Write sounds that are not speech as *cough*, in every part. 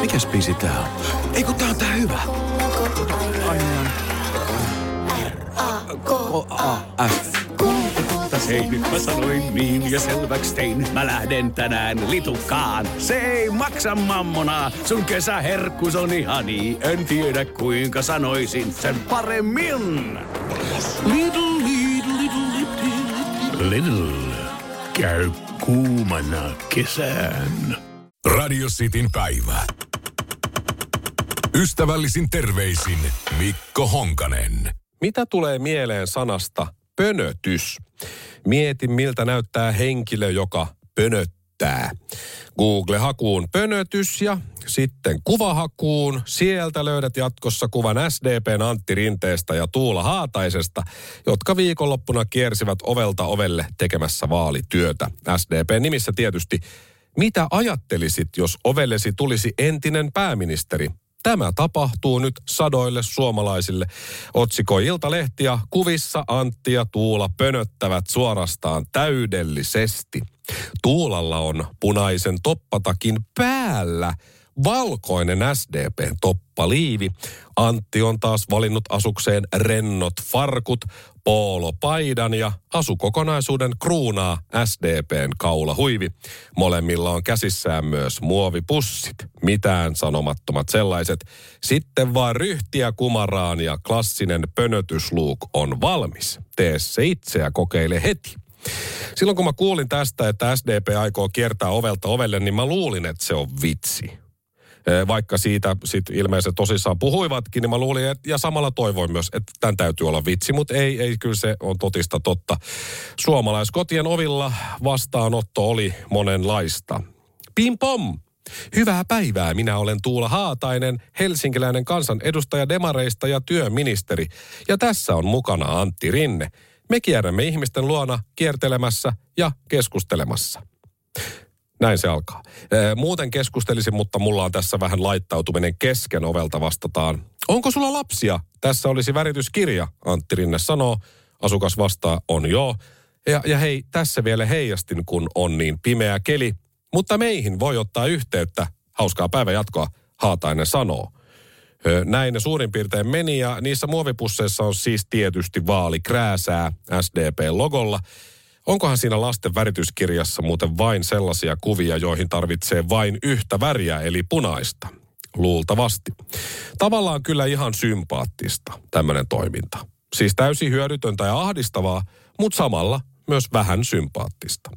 Mikäs biisi tää on? Ei kun tää on tää hyvä. Ai niin. R-A-K-A-F. Hei, nyt mä sanoin niin ja selväks tein. Mä lähden tänään litukaan. Se ei maksa mammona. Sun kesäherkkus on ihani. En tiedä kuinka sanoisin sen paremmin. Little, little, little, little. Little. Käy kuumana kesään. Radio Cityn päivä. Ystävällisin terveisin Mikko Honkanen. Mitä tulee mieleen sanasta pönötys? Mieti, miltä näyttää henkilö, joka pönöttää. Google-hakuun pönötys ja sitten kuvahakuun. Sieltä löydät jatkossa kuvan SDPn Antti Rinteestä ja Tuula Haataisesta, jotka viikonloppuna kiersivät ovelta ovelle tekemässä vaalityötä. SDP nimissä tietysti. Mitä ajattelisit, jos ovellesi tulisi entinen pääministeri? Tämä tapahtuu nyt sadoille suomalaisille. Otsikoi Iltalehti ja kuvissa Antti ja Tuula pönöttävät suorastaan täydellisesti. Tuulalla on punaisen toppatakin päällä valkoinen SDPn toppaliivi. Antti on taas valinnut asukseen rennot farkut, poolopaidan ja asukokonaisuuden kruunaa SDPn kaulahuivi. Molemmilla on käsissään myös muovipussit, mitään sanomattomat sellaiset. Sitten vaan ryhtiä kumaraan ja klassinen pönötysluuk on valmis. Tee se itse ja kokeile heti. Silloin kun mä kuulin tästä, että SDP aikoo kiertää ovelta ovelle, niin mä luulin, että se on vitsi vaikka siitä sit ilmeisesti tosissaan puhuivatkin, niin mä luulin, että, ja samalla toivoin myös, että tämän täytyy olla vitsi, mutta ei, ei, kyllä se on totista totta. Suomalaiskotien ovilla vastaanotto oli monenlaista. Pim pom! Hyvää päivää, minä olen Tuula Haatainen, helsinkiläinen kansanedustaja Demareista ja työministeri. Ja tässä on mukana Antti Rinne. Me kierrämme ihmisten luona kiertelemässä ja keskustelemassa. Näin se alkaa. Muuten keskustelisin, mutta mulla on tässä vähän laittautuminen kesken ovelta vastataan. Onko sulla lapsia? Tässä olisi värityskirja, Antti Rinne sanoo. Asukas vastaa, on joo. Ja, ja hei, tässä vielä heijastin, kun on niin pimeä keli. Mutta meihin voi ottaa yhteyttä. Hauskaa päivänjatkoa, Haatainen sanoo. Näin ne suurin piirtein meni ja niissä muovipusseissa on siis tietysti vaalikrääsää SDP-logolla. Onkohan siinä lasten värityskirjassa muuten vain sellaisia kuvia, joihin tarvitsee vain yhtä väriä, eli punaista? Luultavasti. Tavallaan kyllä ihan sympaattista tämmöinen toiminta. Siis täysin hyödytöntä ja ahdistavaa, mutta samalla myös vähän sympaattista.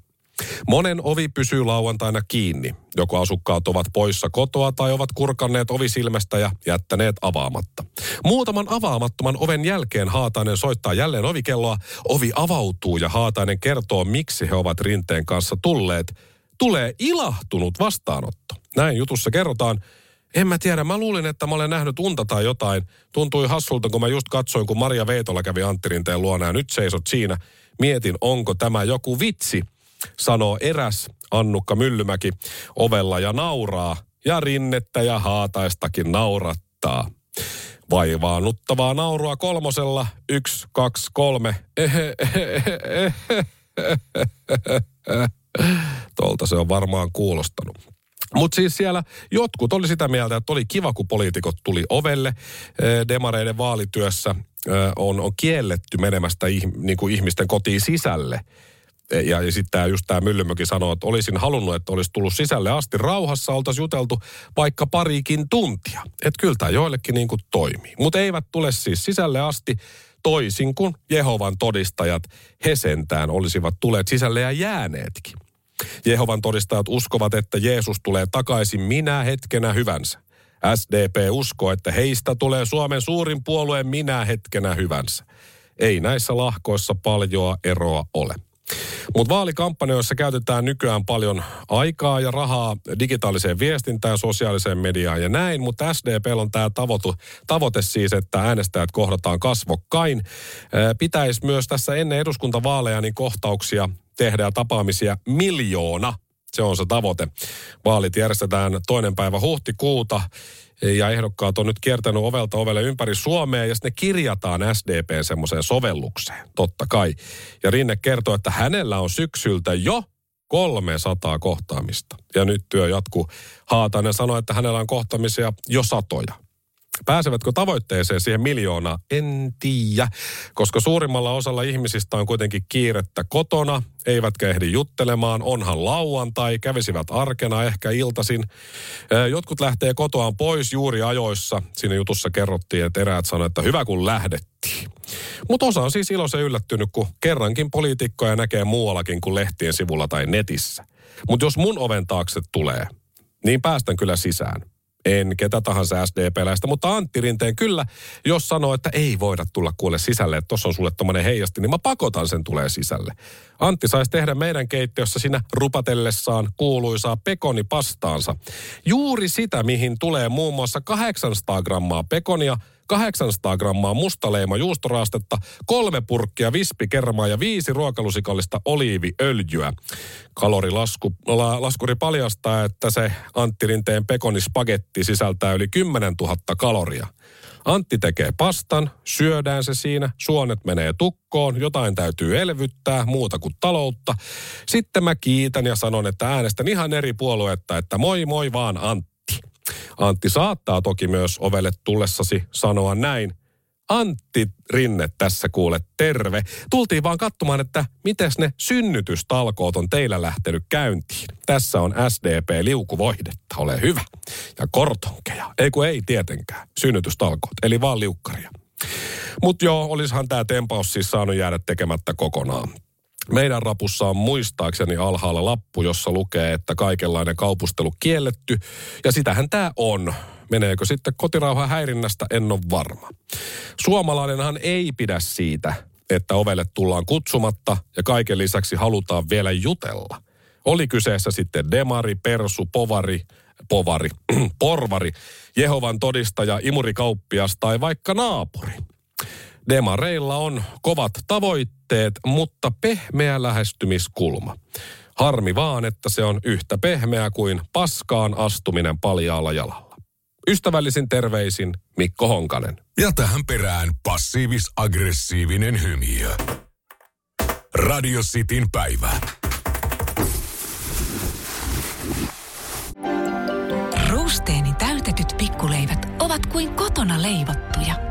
Monen ovi pysyy lauantaina kiinni. Joko asukkaat ovat poissa kotoa tai ovat kurkanneet ovisilmästä ja jättäneet avaamatta. Muutaman avaamattoman oven jälkeen Haatainen soittaa jälleen ovikelloa. Ovi avautuu ja Haatainen kertoo, miksi he ovat rinteen kanssa tulleet. Tulee ilahtunut vastaanotto. Näin jutussa kerrotaan. En mä tiedä, mä luulin, että mä olen nähnyt unta tai jotain. Tuntui hassulta, kun mä just katsoin, kun Maria Veitola kävi Antti Rinteen luona ja nyt seisot siinä. Mietin, onko tämä joku vitsi sanoo eräs Annukka Myllymäki ovella ja nauraa. Ja rinnettä ja haataistakin naurattaa. Vaivaannuttavaa naurua kolmosella. Yksi, kaksi, kolme. Tuolta se on varmaan kuulostanut. Mutta siis siellä jotkut oli sitä mieltä, että oli kiva, kun poliitikot tuli ovelle. Demareiden vaalityössä on, on kielletty menemästä niin kuin ihmisten kotiin sisälle ja, ja sitten just tämä Myllymöki sanoi, että olisin halunnut, että olisi tullut sisälle asti rauhassa, oltaisiin juteltu vaikka parikin tuntia. Että kyllä tämä joillekin niin kuin toimii. Mutta eivät tule siis sisälle asti toisin kuin Jehovan todistajat. He sentään olisivat tulleet sisälle ja jääneetkin. Jehovan todistajat uskovat, että Jeesus tulee takaisin minä hetkenä hyvänsä. SDP uskoo, että heistä tulee Suomen suurin puolue minä hetkenä hyvänsä. Ei näissä lahkoissa paljoa eroa ole. Mutta vaalikampanjoissa käytetään nykyään paljon aikaa ja rahaa digitaaliseen viestintään, sosiaaliseen mediaan ja näin, mutta SDP on tämä tavoite, tavoite siis, että äänestäjät kohdataan kasvokkain. Pitäisi myös tässä ennen eduskuntavaaleja niin kohtauksia tehdä ja tapaamisia miljoona. Se on se tavoite. Vaalit järjestetään toinen päivä huhtikuuta ja ehdokkaat on nyt kiertänyt ovelta ovelle ympäri Suomea ja ne kirjataan SDPn semmoiseen sovellukseen, totta kai. Ja Rinne kertoo, että hänellä on syksyltä jo 300 kohtaamista. Ja nyt työ jatkuu. Haatainen sanoi, että hänellä on kohtaamisia jo satoja. Pääsevätkö tavoitteeseen siihen miljoonaa? En tiedä, koska suurimmalla osalla ihmisistä on kuitenkin kiirettä kotona, eivätkä ehdi juttelemaan, onhan lauantai, kävisivät arkena ehkä iltasin. Jotkut lähtee kotoaan pois juuri ajoissa. Siinä jutussa kerrottiin, että eräät sanoivat, että hyvä kun lähdettiin. Mutta osa on siis iloisen yllättynyt, kun kerrankin poliitikkoja näkee muuallakin kuin lehtien sivulla tai netissä. Mutta jos mun oven taakse tulee, niin päästän kyllä sisään. En ketä tahansa SDP-läistä, mutta Antti Rinteen kyllä, jos sanoo, että ei voida tulla kuule sisälle, että tuossa on sulle tommonen heijasti, niin mä pakotan sen tulee sisälle. Antti saisi tehdä meidän keittiössä siinä rupatellessaan kuuluisaa pekonipastaansa. Juuri sitä, mihin tulee muun muassa 800 grammaa pekonia, 800 grammaa mustaleima juustoraastetta, kolme purkkia vispikermaa ja viisi ruokalusikallista oliiviöljyä. Kalorilaskuri la, paljastaa, että se Antti Rinteen pekonispagetti sisältää yli 10 000 kaloria. Antti tekee pastan, syödään se siinä, suonet menee tukkoon, jotain täytyy elvyttää, muuta kuin taloutta. Sitten mä kiitän ja sanon, että äänestän ihan eri puoluetta, että moi moi vaan Antti. Antti saattaa toki myös ovelle tullessasi sanoa näin. Antti Rinne tässä kuule, terve. Tultiin vaan katsomaan, että miten ne synnytystalkoot on teillä lähtenyt käyntiin. Tässä on SDP liukuvoidetta, ole hyvä. Ja kortonkeja, ei kun ei tietenkään, synnytystalkoot, eli vaan liukkaria. Mutta joo, olisihan tämä tempaus siis saanut jäädä tekemättä kokonaan. Meidän rapussa on muistaakseni alhaalla lappu, jossa lukee, että kaikenlainen kaupustelu kielletty. Ja sitähän tämä on. Meneekö sitten kotirauhan häirinnästä, en ole varma. Suomalainenhan ei pidä siitä, että ovelle tullaan kutsumatta ja kaiken lisäksi halutaan vielä jutella. Oli kyseessä sitten demari, persu, povari, povari, *clears throat* porvari, Jehovan todistaja, imurikauppias tai vaikka naapuri. Demareilla on kovat tavoitteet, mutta pehmeä lähestymiskulma. Harmi vaan, että se on yhtä pehmeä kuin paskaan astuminen paljaalla jalalla. Ystävällisin terveisin Mikko Honkanen. Ja tähän perään passiivis-aggressiivinen hymiö. Radio Cityn päivä. Ruusteeni täytetyt pikkuleivät ovat kuin kotona leivottuja –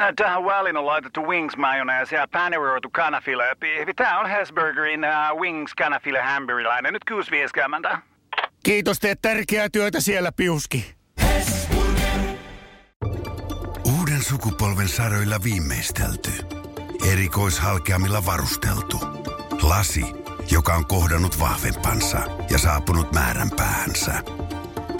Äh, tähän väliin on laitettu wings mayonnaise ja paneroitu kanafila. Tämä on Hesburgerin uh, wings kanafila hamburilainen. Nyt 6.50. Kiitos, teet tärkeää työtä siellä, Piuski. Uuden sukupolven saroilla viimeistelty. Erikoishalkeamilla varusteltu. Lasi, joka on kohdannut vahvempansa ja saapunut määränpäähänsä.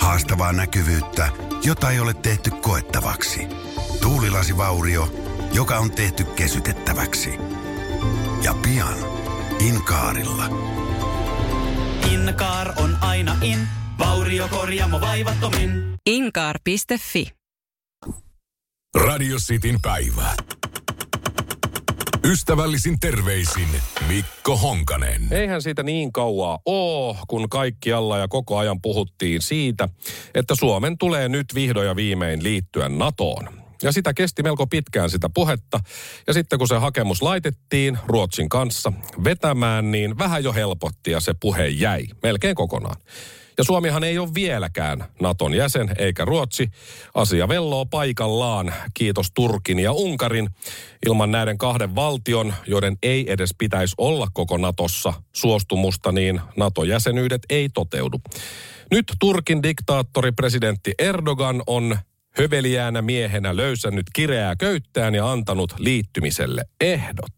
Haastavaa näkyvyyttä, jota ei ole tehty koettavaksi – Tuulilasivaurio, joka on tehty kesytettäväksi. Ja pian Inkaarilla. Inkaar on aina in, vauriokorjaamo vaivattomin. Inkaar.fi Radio Cityn päivä. Ystävällisin terveisin Mikko Honkanen. Eihän siitä niin kauaa oo, kun kaikkialla ja koko ajan puhuttiin siitä, että Suomen tulee nyt vihdoin ja viimein liittyä NATOon. Ja sitä kesti melko pitkään sitä puhetta. Ja sitten kun se hakemus laitettiin Ruotsin kanssa vetämään, niin vähän jo helpotti ja se puhe jäi melkein kokonaan. Ja Suomihan ei ole vieläkään Naton jäsen eikä Ruotsi. Asia velloo paikallaan, kiitos Turkin ja Unkarin. Ilman näiden kahden valtion, joiden ei edes pitäisi olla koko Natossa suostumusta, niin NATO-jäsenyydet ei toteudu. Nyt Turkin diktaattori presidentti Erdogan on höveliäänä miehenä löysännyt kireää köyttään ja antanut liittymiselle ehdot.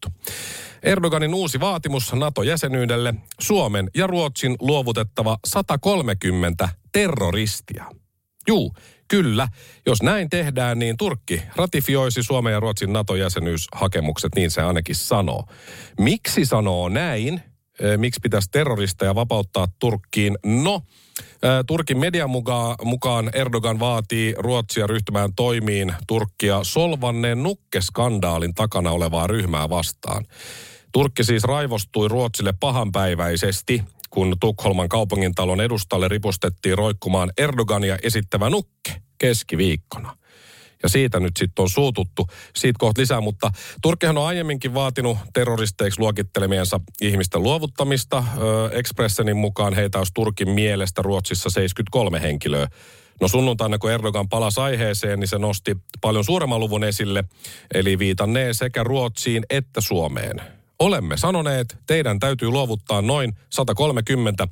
Erdoganin uusi vaatimus NATO-jäsenyydelle, Suomen ja Ruotsin luovutettava 130 terroristia. Juu, kyllä. Jos näin tehdään, niin Turkki ratifioisi Suomen ja Ruotsin NATO-jäsenyyshakemukset, niin se ainakin sanoo. Miksi sanoo näin? Miksi pitäisi terroristeja vapauttaa Turkkiin? No, Turkin median mukaan, mukaan Erdogan vaatii Ruotsia ryhtymään toimiin Turkkia solvanneen nukkeskandaalin takana olevaa ryhmää vastaan. Turkki siis raivostui Ruotsille pahanpäiväisesti, kun Tukholman kaupungintalon edustalle ripustettiin roikkumaan Erdogania esittävä nukke keskiviikkona. Ja siitä nyt sitten on suututtu. Siitä kohta lisää, mutta Turkkihan on aiemminkin vaatinut terroristeiksi luokittelemiensa ihmisten luovuttamista. Expressenin mukaan heitä olisi Turkin mielestä Ruotsissa 73 henkilöä. No sunnuntaina, kun Erdogan palasi aiheeseen, niin se nosti paljon suuremman luvun esille, eli viitannee sekä Ruotsiin että Suomeen. Olemme sanoneet, teidän täytyy luovuttaa noin 130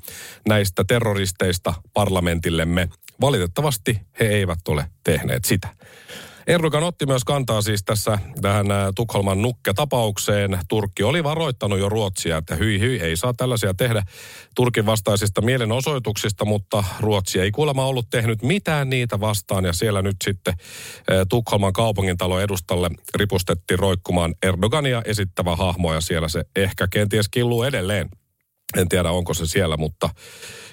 näistä terroristeista parlamentillemme. Valitettavasti he eivät ole tehneet sitä. Erdogan otti myös kantaa siis tässä tähän ä, Tukholman nukke-tapaukseen. Turkki oli varoittanut jo Ruotsia, että hyi hyi, ei saa tällaisia tehdä Turkin vastaisista mielenosoituksista, mutta Ruotsi ei kuulemma ollut tehnyt mitään niitä vastaan ja siellä nyt sitten ä, Tukholman kaupungintalon edustalle ripustettiin roikkumaan Erdogania esittävä hahmo ja siellä se ehkä kenties killuu edelleen. En tiedä, onko se siellä, mutta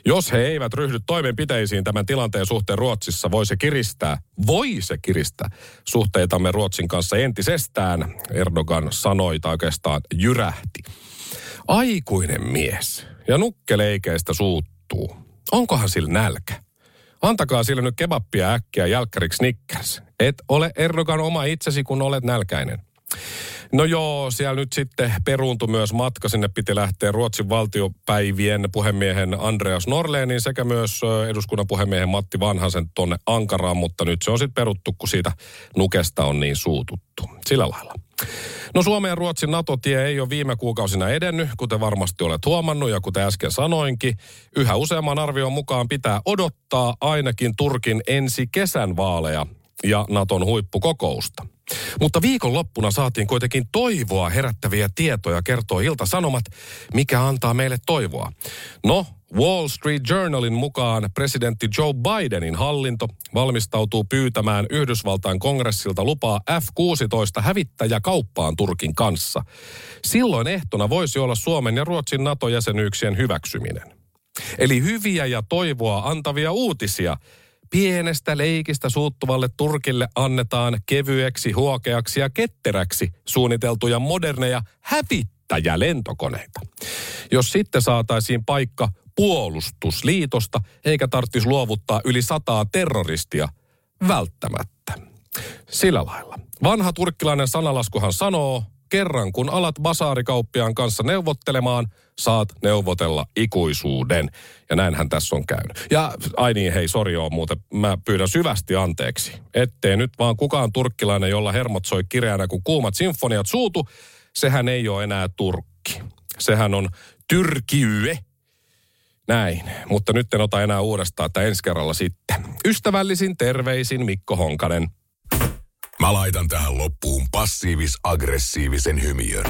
jos he eivät ryhdy toimenpiteisiin tämän tilanteen suhteen Ruotsissa, voi se kiristää, voi se kiristää suhteitamme Ruotsin kanssa entisestään, Erdogan sanoi tai oikeastaan jyrähti. Aikuinen mies ja nukkeleikeistä suuttuu. Onkohan sillä nälkä? Antakaa sille nyt kebappia äkkiä jälkkäriksi Snickers. Et ole Erdogan oma itsesi, kun olet nälkäinen. No joo, siellä nyt sitten peruuntui myös matka. Sinne piti lähteä Ruotsin valtiopäivien puhemiehen Andreas Norleenin sekä myös eduskunnan puhemiehen Matti Vanhasen tonne Ankaraan, mutta nyt se on sitten peruttu, kun siitä nukesta on niin suututtu. Sillä lailla. No Suomen ja Ruotsin NATO-tie ei ole viime kuukausina edennyt, kuten varmasti olet huomannut ja kuten äsken sanoinkin. Yhä useamman arvion mukaan pitää odottaa ainakin Turkin ensi kesän vaaleja ja Naton huippukokousta. Mutta viikonloppuna saatiin kuitenkin toivoa herättäviä tietoja, kertoo Ilta-Sanomat, mikä antaa meille toivoa. No, Wall Street Journalin mukaan presidentti Joe Bidenin hallinto valmistautuu pyytämään Yhdysvaltain kongressilta lupaa F-16 hävittäjäkauppaan Turkin kanssa. Silloin ehtona voisi olla Suomen ja Ruotsin NATO-jäsenyyksien hyväksyminen. Eli hyviä ja toivoa antavia uutisia – pienestä leikistä suuttuvalle Turkille annetaan kevyeksi, huokeaksi ja ketteräksi suunniteltuja moderneja hävittäjälentokoneita. Jos sitten saataisiin paikka puolustusliitosta, eikä tarvitsisi luovuttaa yli sataa terroristia, välttämättä. Sillä lailla. Vanha turkkilainen sanalaskuhan sanoo, kerran kun alat basaarikauppiaan kanssa neuvottelemaan, saat neuvotella ikuisuuden. Ja näinhän tässä on käynyt. Ja ai niin, hei, sori on muuten, mä pyydän syvästi anteeksi. Ettei nyt vaan kukaan turkkilainen, jolla hermot soi kireänä kuin kuumat sinfoniat suutu, sehän ei ole enää Turkki. Sehän on Tyrkiye. Näin, mutta nyt en ota enää uudestaan, että ensi kerralla sitten. Ystävällisin terveisin Mikko Honkanen. Mä laitan tähän loppuun passiivis-aggressiivisen hymiön.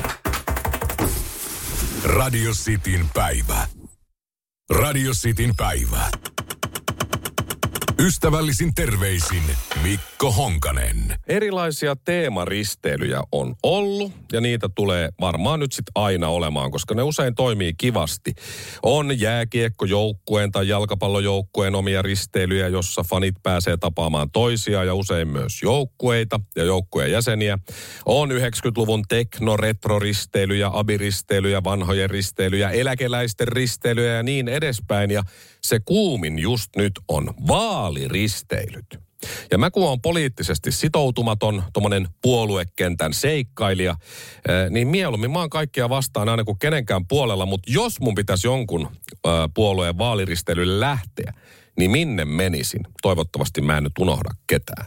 Radio Cityn päivä. Radio Cityn päivä. Ystävällisin terveisin Mikko Honkanen. Erilaisia teemaristeilyjä on ollut ja niitä tulee varmaan nyt sitten aina olemaan, koska ne usein toimii kivasti. On jääkiekkojoukkueen tai jalkapallojoukkueen omia risteilyjä, jossa fanit pääsee tapaamaan toisia ja usein myös joukkueita ja joukkueen jäseniä. On 90-luvun tekno-retroristeilyjä, abiristeilyjä, vanhojen risteilyjä, eläkeläisten risteilyjä ja niin edespäin. Ja se kuumin just nyt on vaaliristeilyt. Ja mä kun on poliittisesti sitoutumaton, tuommoinen puoluekentän seikkailija, niin mieluummin mä oon kaikkia vastaan aina kuin kenenkään puolella, mutta jos mun pitäisi jonkun puolueen vaaliristeilylle lähteä, niin minne menisin? Toivottavasti mä en nyt unohda ketään.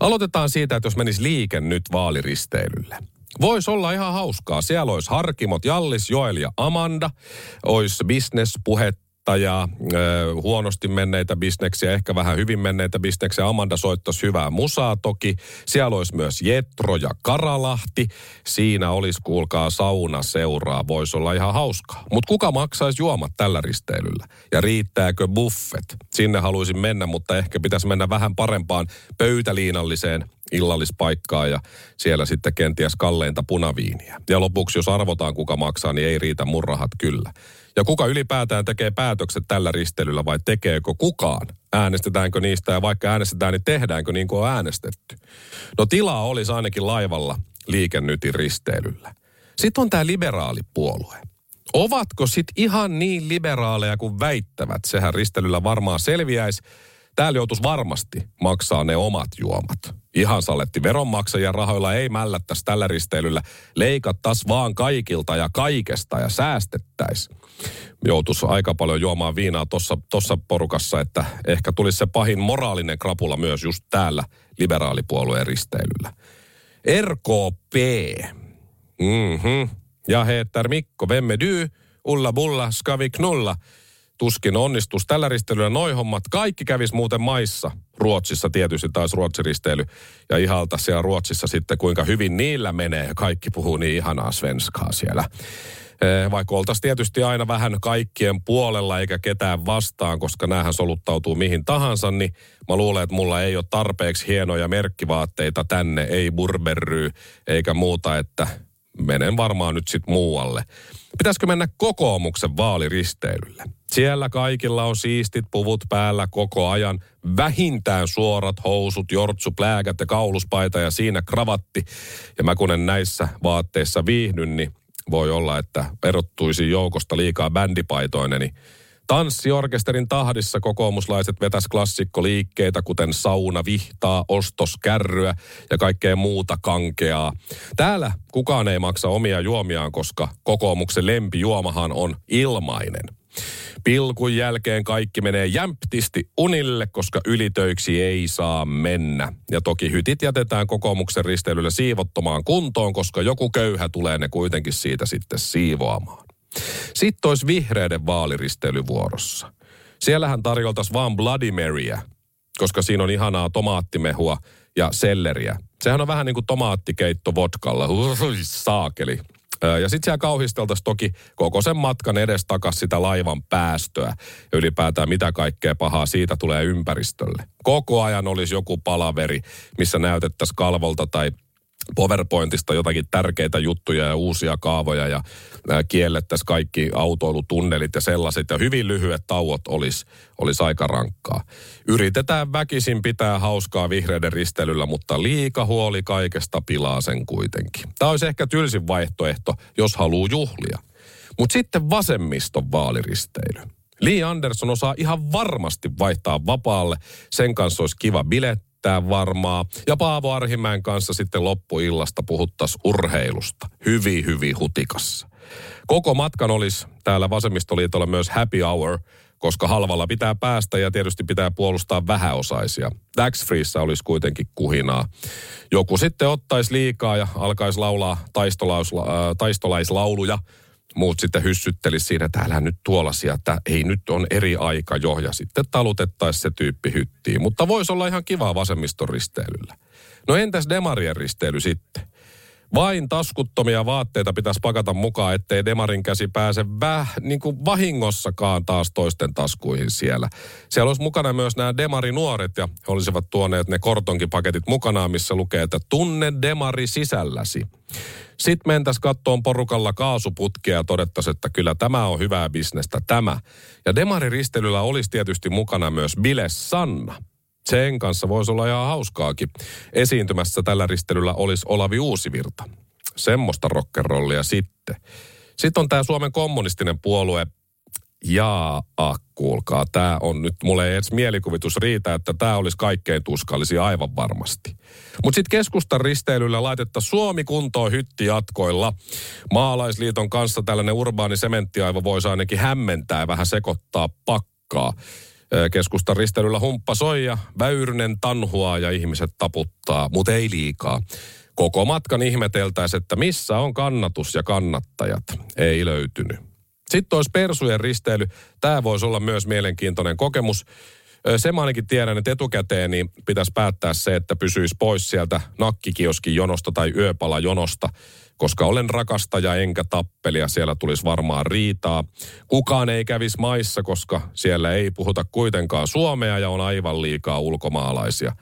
Aloitetaan siitä, että jos menis liike nyt vaaliristeilylle. Voisi olla ihan hauskaa. Siellä olisi Harkimot, Jallis, Joel ja Amanda. Olisi bisnespuhetta ja ö, huonosti menneitä bisneksiä, ehkä vähän hyvin menneitä bisneksiä. Amanda soittaisi hyvää musaa toki. Siellä olisi myös Jetro ja Karalahti. Siinä olisi, kuulkaa, sauna seuraa. Voisi olla ihan hauskaa. Mutta kuka maksaisi juomat tällä risteilyllä? Ja riittääkö buffet? Sinne haluaisin mennä, mutta ehkä pitäisi mennä vähän parempaan pöytäliinalliseen illallispaikkaa ja siellä sitten kenties kalleinta punaviiniä. Ja lopuksi, jos arvotaan kuka maksaa, niin ei riitä mun rahat kyllä. Ja kuka ylipäätään tekee päätökset tällä risteilyllä vai tekeekö kukaan? Äänestetäänkö niistä ja vaikka äänestetään, niin tehdäänkö niin kuin on äänestetty? No tilaa olisi ainakin laivalla liikennytin risteilyllä. Sitten on tämä liberaalipuolue. Ovatko sit ihan niin liberaaleja kuin väittävät? Sehän ristelyllä varmaan selviäisi. Täällä joutuisi varmasti maksaa ne omat juomat. Ihan saletti veronmaksajien rahoilla ei mällättäisi tällä risteilyllä. Leikattas vaan kaikilta ja kaikesta ja säästettäisi. Joutuisi aika paljon juomaan viinaa tuossa tossa porukassa, että ehkä tulisi se pahin moraalinen krapula myös just täällä liberaalipuolueen risteilyllä. RKP. Mhm. Ja heter Mikko, vemme dy, ulla bulla, skavi knulla. Tuskin onnistus tällä risteilyllä noi hommat. Kaikki kävis muuten maissa. Ruotsissa tietysti taisi Ruotsiristeily. Ja ihalta siellä Ruotsissa sitten kuinka hyvin niillä menee. Kaikki puhuu niin ihanaa svenskaa siellä. Vaikka oltaisiin tietysti aina vähän kaikkien puolella eikä ketään vastaan, koska näähän soluttautuu mihin tahansa, niin mä luulen, että mulla ei ole tarpeeksi hienoja merkkivaatteita tänne, ei burberry eikä muuta, että menen varmaan nyt sitten muualle. Pitäisikö mennä kokoomuksen vaaliristeilylle? Siellä kaikilla on siistit puvut päällä koko ajan. Vähintään suorat housut, jortsu, plääkät ja kauluspaita ja siinä kravatti. Ja mä kun en näissä vaatteissa viihdyn, niin voi olla, että erottuisi joukosta liikaa bändipaitoinen, niin Tanssiorkesterin tahdissa kokoomuslaiset vetäs klassikkoliikkeitä, kuten sauna, vihtaa, ostoskärryä ja kaikkea muuta kankeaa. Täällä kukaan ei maksa omia juomiaan, koska kokoomuksen lempijuomahan on ilmainen. Pilkun jälkeen kaikki menee jämptisti unille, koska ylitöiksi ei saa mennä. Ja toki hytit jätetään kokoomuksen risteilyllä siivottomaan kuntoon, koska joku köyhä tulee ne kuitenkin siitä sitten siivoamaan. Sitten olisi vihreiden vaaliristeilyvuorossa. Siellähän tarjoltaisi vaan Bloody Maryä, koska siinä on ihanaa tomaattimehua ja selleriä. Sehän on vähän niin kuin tomaattikeitto vodkalla. Saakeli. Ja sitten siellä kauhisteltaisiin toki koko sen matkan edes takas sitä laivan päästöä ja ylipäätään mitä kaikkea pahaa siitä tulee ympäristölle. Koko ajan olisi joku palaveri, missä näytettäisiin kalvolta tai PowerPointista jotakin tärkeitä juttuja ja uusia kaavoja ja kiellettäisiin kaikki autoilutunnelit ja sellaiset. Ja hyvin lyhyet tauot olisi olis aika rankkaa. Yritetään väkisin pitää hauskaa vihreiden ristelyllä, mutta liika huoli kaikesta pilaa sen kuitenkin. Tämä olisi ehkä tylsin vaihtoehto, jos haluaa juhlia. Mutta sitten vasemmiston vaaliristeily. Lee Anderson osaa ihan varmasti vaihtaa vapaalle. Sen kanssa olisi kiva bilet erittäin varmaa. Ja Paavo Arhimäen kanssa sitten loppuillasta puhuttas urheilusta. Hyvin, hyvin hutikassa. Koko matkan olisi täällä Vasemmistoliitolla myös happy hour, koska halvalla pitää päästä ja tietysti pitää puolustaa vähäosaisia. Tax Freessa olisi kuitenkin kuhinaa. Joku sitten ottaisi liikaa ja alkaisi laulaa taistolaisla, äh, taistolaislauluja – muut sitten hyssytteli siinä, että älä nyt tuollaisia, että ei nyt on eri aika jo. Ja sitten talutettaisiin se tyyppi hyttiin. Mutta voisi olla ihan kivaa vasemmiston risteilyllä. No entäs demarien risteily sitten? Vain taskuttomia vaatteita pitäisi pakata mukaan, ettei demarin käsi pääse väh, niin kuin vahingossakaan taas toisten taskuihin siellä. Siellä olisi mukana myös nämä demarinuoret ja he olisivat tuoneet ne kortonkipaketit mukanaan, missä lukee, että tunne demari sisälläsi. Sitten mentäisiin kattoon porukalla kaasuputkia ja todettaisiin, että kyllä tämä on hyvää bisnestä tämä. Ja Demari-ristelyllä olisi tietysti mukana myös Bile Sanna. Sen kanssa voisi olla ihan hauskaakin. Esiintymässä tällä ristelyllä olisi Olavi Uusivirta. Semmoista rockerollia sitten. Sitten on tämä Suomen kommunistinen puolue, Jaa, ah, kuulkaa, tämä on nyt, mulle ei edes mielikuvitus riitä, että tämä olisi kaikkein tuskallisia aivan varmasti. Mutta sitten keskustan risteilyllä laitetta Suomi kuntoon hytti jatkoilla. Maalaisliiton kanssa tällainen urbaani sementtiaivo voisi ainakin hämmentää ja vähän sekoittaa pakkaa. Keskustan risteilyllä humppa soi ja Väyrynen tanhua ja ihmiset taputtaa, mutta ei liikaa. Koko matkan ihmeteltäisiin, että missä on kannatus ja kannattajat. Ei löytynyt. Sitten olisi persujen risteily. Tämä voisi olla myös mielenkiintoinen kokemus. Se mä ainakin tiedän, että etukäteen niin pitäisi päättää se, että pysyisi pois sieltä nakkikioskin jonosta tai yöpala jonosta, koska olen rakastaja enkä tappelija, siellä tulisi varmaan riitaa. Kukaan ei kävisi maissa, koska siellä ei puhuta kuitenkaan suomea ja on aivan liikaa ulkomaalaisia.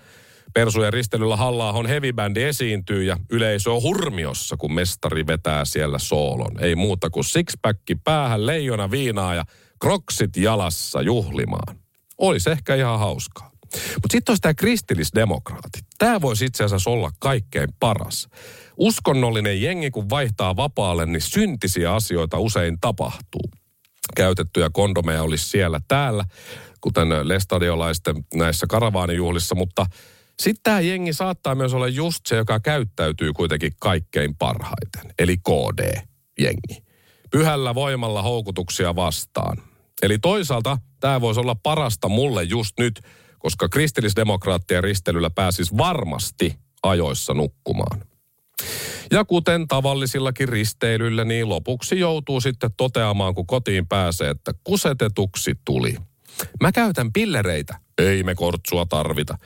Persujen ristelyllä halla on heavybändi esiintyy ja yleisö on hurmiossa, kun mestari vetää siellä soolon. Ei muuta kuin sixpacki päähän, leijona viinaa ja kroksit jalassa juhlimaan. Olisi ehkä ihan hauskaa. Mutta sitten olisi tämä kristillisdemokraatit. Tämä voisi itse asiassa olla kaikkein paras. Uskonnollinen jengi, kun vaihtaa vapaalle, niin syntisiä asioita usein tapahtuu. Käytettyjä kondomeja olisi siellä täällä, kuten lestadiolaisten näissä karavaanijuhlissa, mutta sitten tämä jengi saattaa myös olla just se, joka käyttäytyy kuitenkin kaikkein parhaiten, eli KD-jengi. Pyhällä voimalla houkutuksia vastaan. Eli toisaalta tämä voisi olla parasta mulle just nyt, koska kristillisdemokraattien ristelyllä pääsis varmasti ajoissa nukkumaan. Ja kuten tavallisillakin risteilyllä, niin lopuksi joutuu sitten toteamaan, kun kotiin pääsee, että kusetetuksi tuli. Mä käytän pillereitä. Ei me kortsua tarvita.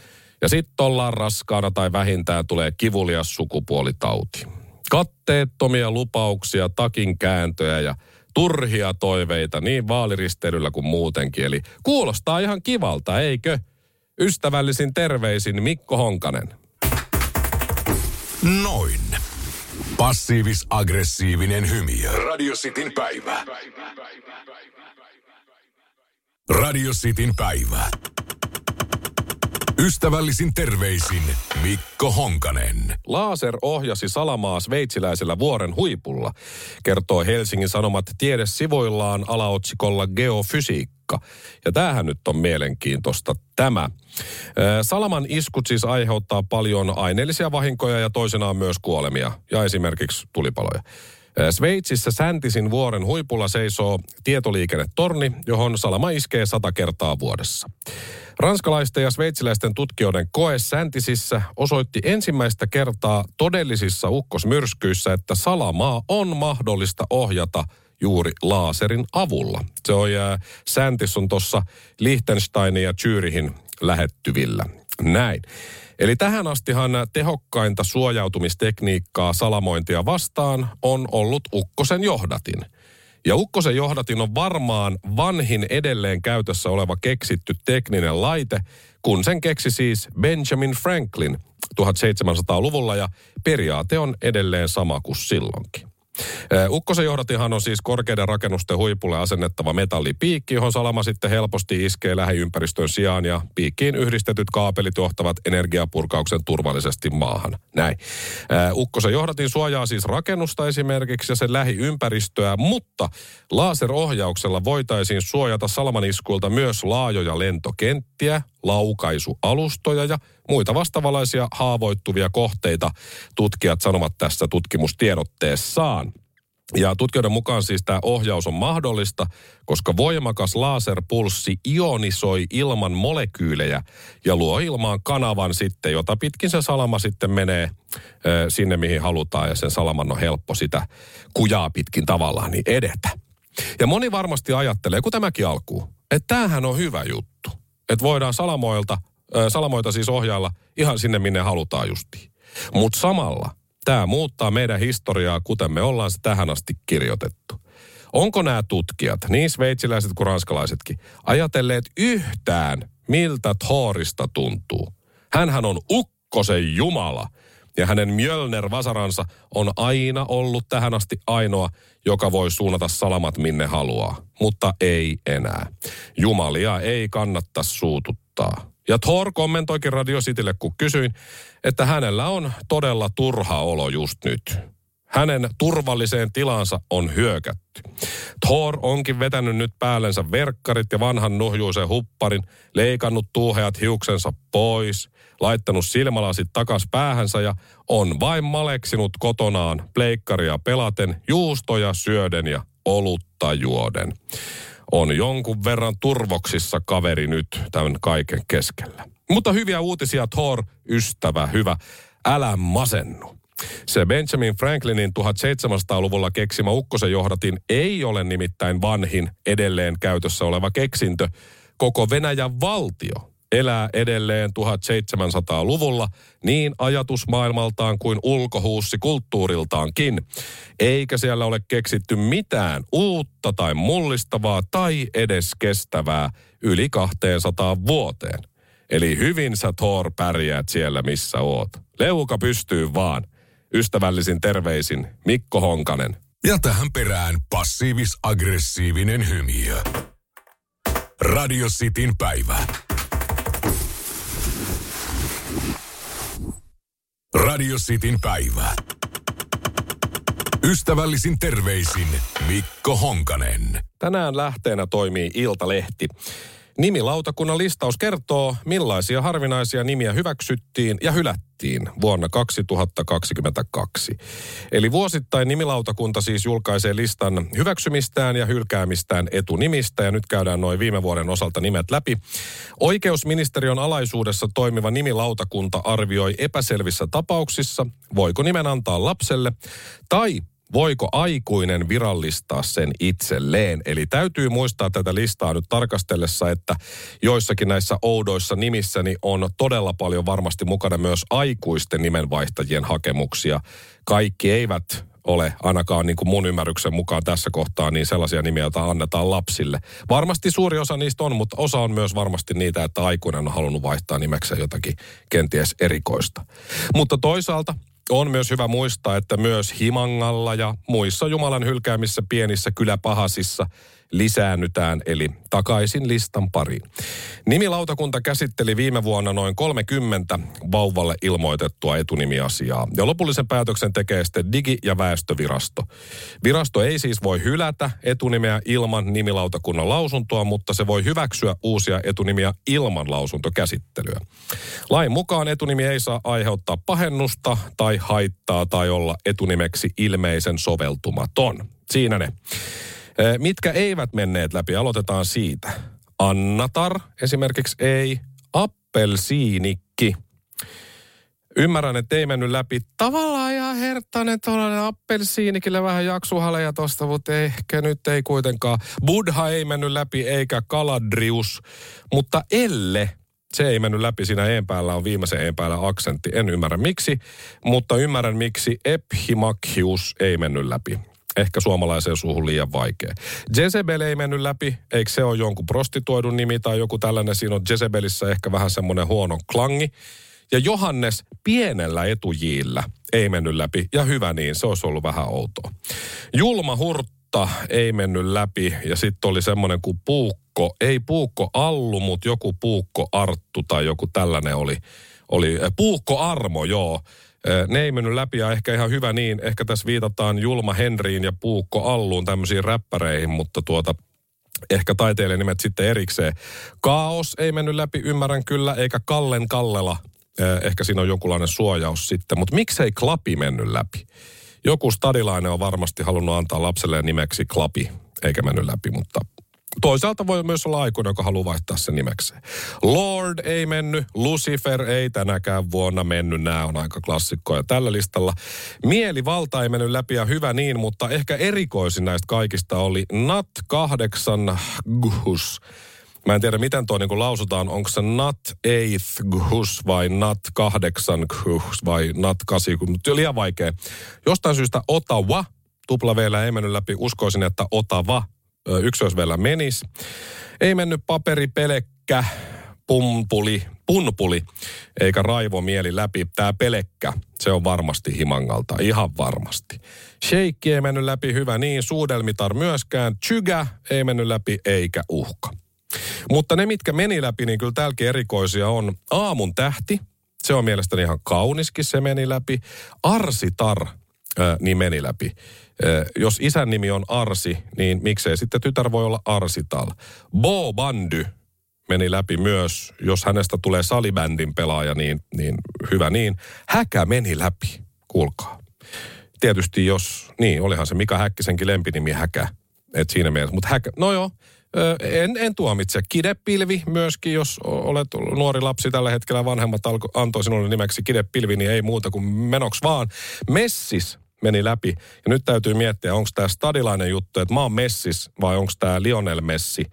Ja sitten ollaan raskaana tai vähintään tulee kivulias sukupuolitauti. Katteettomia lupauksia, takin kääntöjä ja turhia toiveita niin vaaliristeilyllä kuin muutenkin. Eli kuulostaa ihan kivalta, eikö? Ystävällisin terveisin Mikko Honkanen. Noin. Passiivis-aggressiivinen hymy. Radio Cityn päivä. Radio Cityn päivä. Ystävällisin terveisin Mikko Honkanen. Laser ohjasi Salamaa sveitsiläisellä vuoren huipulla, kertoo Helsingin Sanomat tiedesivuillaan alaotsikolla Geofysiikka. Ja tämähän nyt on mielenkiintoista tämä. Salaman iskut siis aiheuttaa paljon aineellisia vahinkoja ja toisenaan myös kuolemia ja esimerkiksi tulipaloja. Sveitsissä Säntisin vuoren huipulla seisoo tietoliikennetorni, johon salama iskee sata kertaa vuodessa. Ranskalaisten ja sveitsiläisten tutkijoiden koe Säntisissä osoitti ensimmäistä kertaa todellisissa ukkosmyrskyissä, että salamaa on mahdollista ohjata juuri laaserin avulla. Se on ja Säntis on tuossa Liechtensteinin ja Zyrihin lähettyvillä. Näin. Eli tähän astihan tehokkainta suojautumistekniikkaa salamointia vastaan on ollut ukkosen johdatin. Ja ukkosen johdatin on varmaan vanhin edelleen käytössä oleva keksitty tekninen laite, kun sen keksi siis Benjamin Franklin 1700-luvulla ja periaate on edelleen sama kuin silloinkin. Ukkosen johdatihan on siis korkeiden rakennusten huipulle asennettava metallipiikki, johon salama sitten helposti iskee lähiympäristön sijaan ja piikkiin yhdistetyt kaapelit johtavat energiapurkauksen turvallisesti maahan. Näin. Ukkosen johdatin suojaa siis rakennusta esimerkiksi ja sen lähiympäristöä, mutta laserohjauksella voitaisiin suojata salaman iskuilta myös laajoja lentokenttiä, laukaisualustoja ja muita vastavalaisia haavoittuvia kohteita, tutkijat sanovat tässä tutkimustiedotteessaan. Ja tutkijoiden mukaan siis tämä ohjaus on mahdollista, koska voimakas laserpulssi ionisoi ilman molekyylejä ja luo ilmaan kanavan sitten, jota pitkin se salama sitten menee ö, sinne, mihin halutaan ja sen salaman on helppo sitä kujaa pitkin tavallaan niin edetä. Ja moni varmasti ajattelee, kun tämäkin alkuu, että tämähän on hyvä juttu. Että voidaan salamoilta, salamoita siis ohjailla ihan sinne, minne halutaan justiin. Mutta samalla tämä muuttaa meidän historiaa, kuten me ollaan se tähän asti kirjoitettu. Onko nämä tutkijat, niin sveitsiläiset kuin ranskalaisetkin, ajatelleet yhtään, miltä Thorista tuntuu? Hänhän on ukkosen jumala. Ja hänen Mjölner-vasaransa on aina ollut tähän asti ainoa, joka voi suunnata salamat minne haluaa. Mutta ei enää. Jumalia ei kannata suututtaa. Ja Thor kommentoikin Radio Citylle, kun kysyin, että hänellä on todella turha olo just nyt. Hänen turvalliseen tilansa on hyökätty. Thor onkin vetänyt nyt päällensä verkkarit ja vanhan nuhjuisen hupparin, leikannut tuuheat hiuksensa pois, laittanut silmälasit takas päähänsä ja on vain maleksinut kotonaan pleikkaria pelaten, juustoja syöden ja olutta juoden on jonkun verran turvoksissa kaveri nyt tämän kaiken keskellä. Mutta hyviä uutisia Thor, ystävä, hyvä. Älä masennu. Se Benjamin Franklinin 1700-luvulla keksimä ukkosen johdatin ei ole nimittäin vanhin edelleen käytössä oleva keksintö. Koko Venäjän valtio elää edelleen 1700-luvulla niin ajatusmaailmaltaan kuin ulkohuussi kulttuuriltaankin. Eikä siellä ole keksitty mitään uutta tai mullistavaa tai edes kestävää yli 200 vuoteen. Eli hyvin sä Thor pärjäät siellä, missä oot. Leuka pystyy vaan. Ystävällisin terveisin Mikko Honkanen. Ja tähän perään passiivis-aggressiivinen hymiö. Radio Cityn päivä. Radio Cityn päivä. Ystävällisin terveisin Mikko Honkanen. Tänään lähteenä toimii Iltalehti. Nimilautakunnan listaus kertoo, millaisia harvinaisia nimiä hyväksyttiin ja hylättiin vuonna 2022. Eli vuosittain nimilautakunta siis julkaisee listan hyväksymistään ja hylkäämistään etunimistä ja nyt käydään noin viime vuoden osalta nimet läpi. Oikeusministeriön alaisuudessa toimiva nimilautakunta arvioi epäselvissä tapauksissa, voiko nimen antaa lapselle tai voiko aikuinen virallistaa sen itselleen. Eli täytyy muistaa tätä listaa nyt tarkastellessa, että joissakin näissä oudoissa nimissäni on todella paljon varmasti mukana myös aikuisten nimenvaihtajien hakemuksia. Kaikki eivät ole ainakaan niin kuin mun ymmärryksen mukaan tässä kohtaa niin sellaisia nimiä, joita annetaan lapsille. Varmasti suuri osa niistä on, mutta osa on myös varmasti niitä, että aikuinen on halunnut vaihtaa nimekseen jotakin kenties erikoista. Mutta toisaalta on myös hyvä muistaa, että myös Himangalla ja muissa Jumalan hylkäämissä pienissä kyläpahasissa lisäännytään, eli takaisin listan pariin. Nimilautakunta käsitteli viime vuonna noin 30 vauvalle ilmoitettua etunimiasiaa, ja lopullisen päätöksen tekee sitten Digi- ja Väestövirasto. Virasto ei siis voi hylätä etunimeä ilman nimilautakunnan lausuntoa, mutta se voi hyväksyä uusia etunimiä ilman lausuntokäsittelyä. Lain mukaan etunimi ei saa aiheuttaa pahennusta tai haittaa tai olla etunimeksi ilmeisen soveltumaton. Siinä ne. Mitkä eivät menneet läpi, aloitetaan siitä. Annatar esimerkiksi ei. Appelsiinikki. Ymmärrän, että ei mennyt läpi. Tavallaan ihan herttainen tuollainen appelsiinikille vähän jaksuhaleja tosta, mutta ehkä nyt ei kuitenkaan. Buddha ei mennyt läpi eikä Kaladrius, mutta Elle se ei mennyt läpi. Siinä een päällä on viimeisen een päällä aksentti. En ymmärrä miksi, mutta ymmärrän miksi Ephimachius ei mennyt läpi ehkä suomalaiseen suuhun liian vaikea. Jezebel ei mennyt läpi, eikö se ole jonkun prostituoidun nimi tai joku tällainen. Siinä on Jezebelissä ehkä vähän semmoinen huono klangi. Ja Johannes pienellä etujillä ei mennyt läpi, ja hyvä niin, se olisi ollut vähän outoa. Julma Hurtta ei mennyt läpi, ja sitten oli semmoinen kuin Puukko, ei Puukko Allu, mutta joku Puukko Arttu tai joku tällainen oli. oli Puukko Armo, joo ne ei mennyt läpi ja ehkä ihan hyvä niin. Ehkä tässä viitataan Julma Henriin ja Puukko Alluun tämmöisiin räppäreihin, mutta tuota, ehkä taiteilijanimet sitten erikseen. Kaos ei mennyt läpi, ymmärrän kyllä, eikä Kallen Kallela. Ehkä siinä on jonkunlainen suojaus sitten, mutta miksei Klapi mennyt läpi? Joku stadilainen on varmasti halunnut antaa lapselleen nimeksi Klapi, eikä mennyt läpi, mutta Toisaalta voi myös olla aikuinen, joka haluaa vaihtaa sen nimekseen. Lord ei mennyt, Lucifer ei tänäkään vuonna mennyt, nämä on aika klassikkoja tällä listalla. Mielivalta ei mennyt läpi ja hyvä niin, mutta ehkä erikoisin näistä kaikista oli Nat 8 Gus. Mä en tiedä, miten tuo niin lausutaan. Onko se Nat 8 Gus vai Nat 8 Gus vai Nat 8 Mutta liian vaikea. Jostain syystä Ottawa, tupla ei mennyt läpi. Uskoisin, että Otava ykkösvellä menis. Ei mennyt paperi pelekkä, pumpuli, punpuli, eikä raivo mieli läpi. Tämä pelekkä, se on varmasti himangalta, ihan varmasti. Sheikki ei mennyt läpi, hyvä niin. Suudelmitar myöskään. Chygä ei mennyt läpi, eikä uhka. Mutta ne, mitkä meni läpi, niin kyllä täälläkin erikoisia on. Aamun tähti, se on mielestäni ihan kauniskin, se meni läpi. Arsitar, ää, niin meni läpi jos isän nimi on Arsi, niin miksei sitten tytär voi olla Arsital. Bo Bandy meni läpi myös. Jos hänestä tulee salibändin pelaaja, niin, niin hyvä niin. Häkä meni läpi, kuulkaa. Tietysti jos, niin olihan se Mika Häkkisenkin lempinimi Häkä. Et siinä mielessä, mutta Häkä, no joo, en, en tuomitse. Kidepilvi myöskin, jos olet nuori lapsi tällä hetkellä, vanhemmat alko, antoi sinulle nimeksi Kidepilvi, niin ei muuta kuin menoks vaan. Messis meni läpi. Ja nyt täytyy miettiä, onko tämä stadilainen juttu, että mä oon Messis vai onko tämä Lionel Messi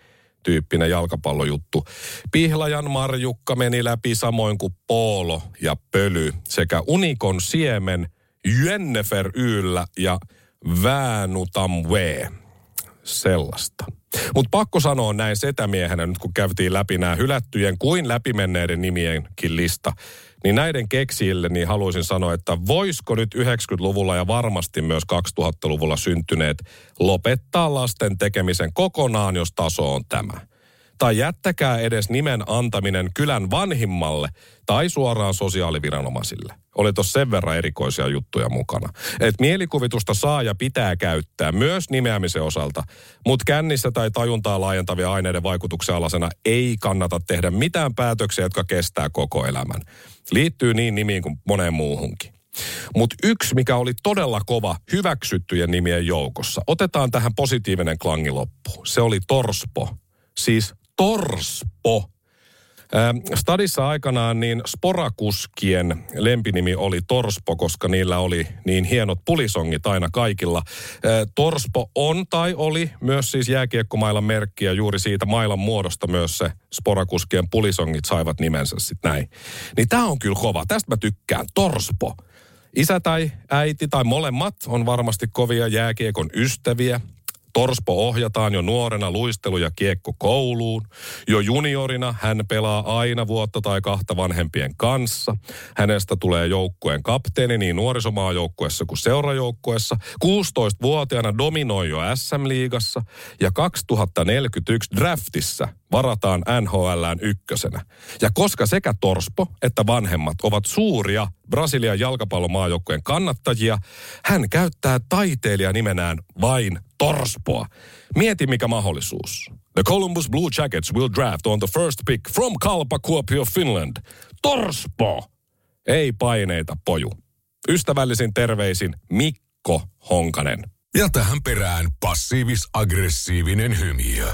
tyyppinen jalkapallojuttu. Pihlajan Marjukka meni läpi samoin kuin Poolo ja Pöly sekä Unikon Siemen, Jennefer Yllä ja Väänutam V. sellaista. Mutta pakko sanoa näin setämiehenä, nyt kun käytiin läpi nämä hylättyjen kuin läpimenneiden nimienkin lista, niin näiden keksijille niin haluaisin sanoa, että voisiko nyt 90-luvulla ja varmasti myös 2000-luvulla syntyneet lopettaa lasten tekemisen kokonaan, jos taso on tämä. Tai jättäkää edes nimen antaminen kylän vanhimmalle tai suoraan sosiaaliviranomaisille. Oli tuossa sen verran erikoisia juttuja mukana. Et mielikuvitusta saa ja pitää käyttää myös nimeämisen osalta, mutta kännissä tai tajuntaa laajentavia aineiden vaikutuksen alasena ei kannata tehdä mitään päätöksiä, jotka kestää koko elämän. Liittyy niin nimiin kuin moneen muuhunkin. Mutta yksi, mikä oli todella kova hyväksyttyjen nimien joukossa, otetaan tähän positiivinen klangi loppu. Se oli Torspo. Siis Torspo. Stadissa aikanaan niin sporakuskien lempinimi oli Torspo, koska niillä oli niin hienot pulisongit aina kaikilla. Torspo on tai oli myös siis jääkiekkomailan merkki ja juuri siitä mailan muodosta myös se sporakuskien pulisongit saivat nimensä sitten näin. Niin tämä on kyllä kova. Tästä mä tykkään. Torspo. Isä tai äiti tai molemmat on varmasti kovia jääkiekon ystäviä. Torspo ohjataan jo nuorena luistelu- ja kiekko kouluun. Jo juniorina hän pelaa aina vuotta tai kahta vanhempien kanssa. Hänestä tulee joukkueen kapteeni niin nuorisomaajoukkuessa kuin seurajoukkuessa. 16-vuotiaana dominoi jo SM-liigassa ja 2041 draftissa varataan NHLään ykkösenä. Ja koska sekä Torspo että vanhemmat ovat suuria Brasilian jalkapallomaajoukkueen kannattajia, hän käyttää taiteilija nimenään vain Torspoa. Mieti mikä mahdollisuus. The Columbus Blue Jackets will draft on the first pick from Kalpa Kuopio, Finland. Torspo! Ei paineita, poju. Ystävällisin terveisin Mikko Honkanen. Ja tähän perään passiivis-aggressiivinen hymiö.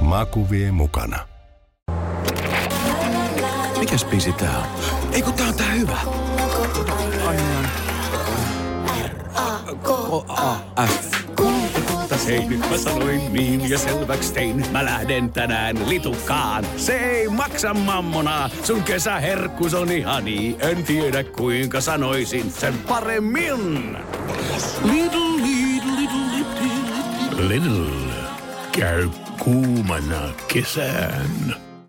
Maku vie mukana. Mikäs biisi tää on? Ei kun tää on tää hyvä. F. Hei, nyt mä sanoin niin ja selväks tein. Mä lähden tänään litukaan. Se ei maksa mammona. Sun kesäherkkus on ihani. En tiedä kuinka sanoisin sen paremmin. Little, little, little, little, little. Käy kuumana kesään.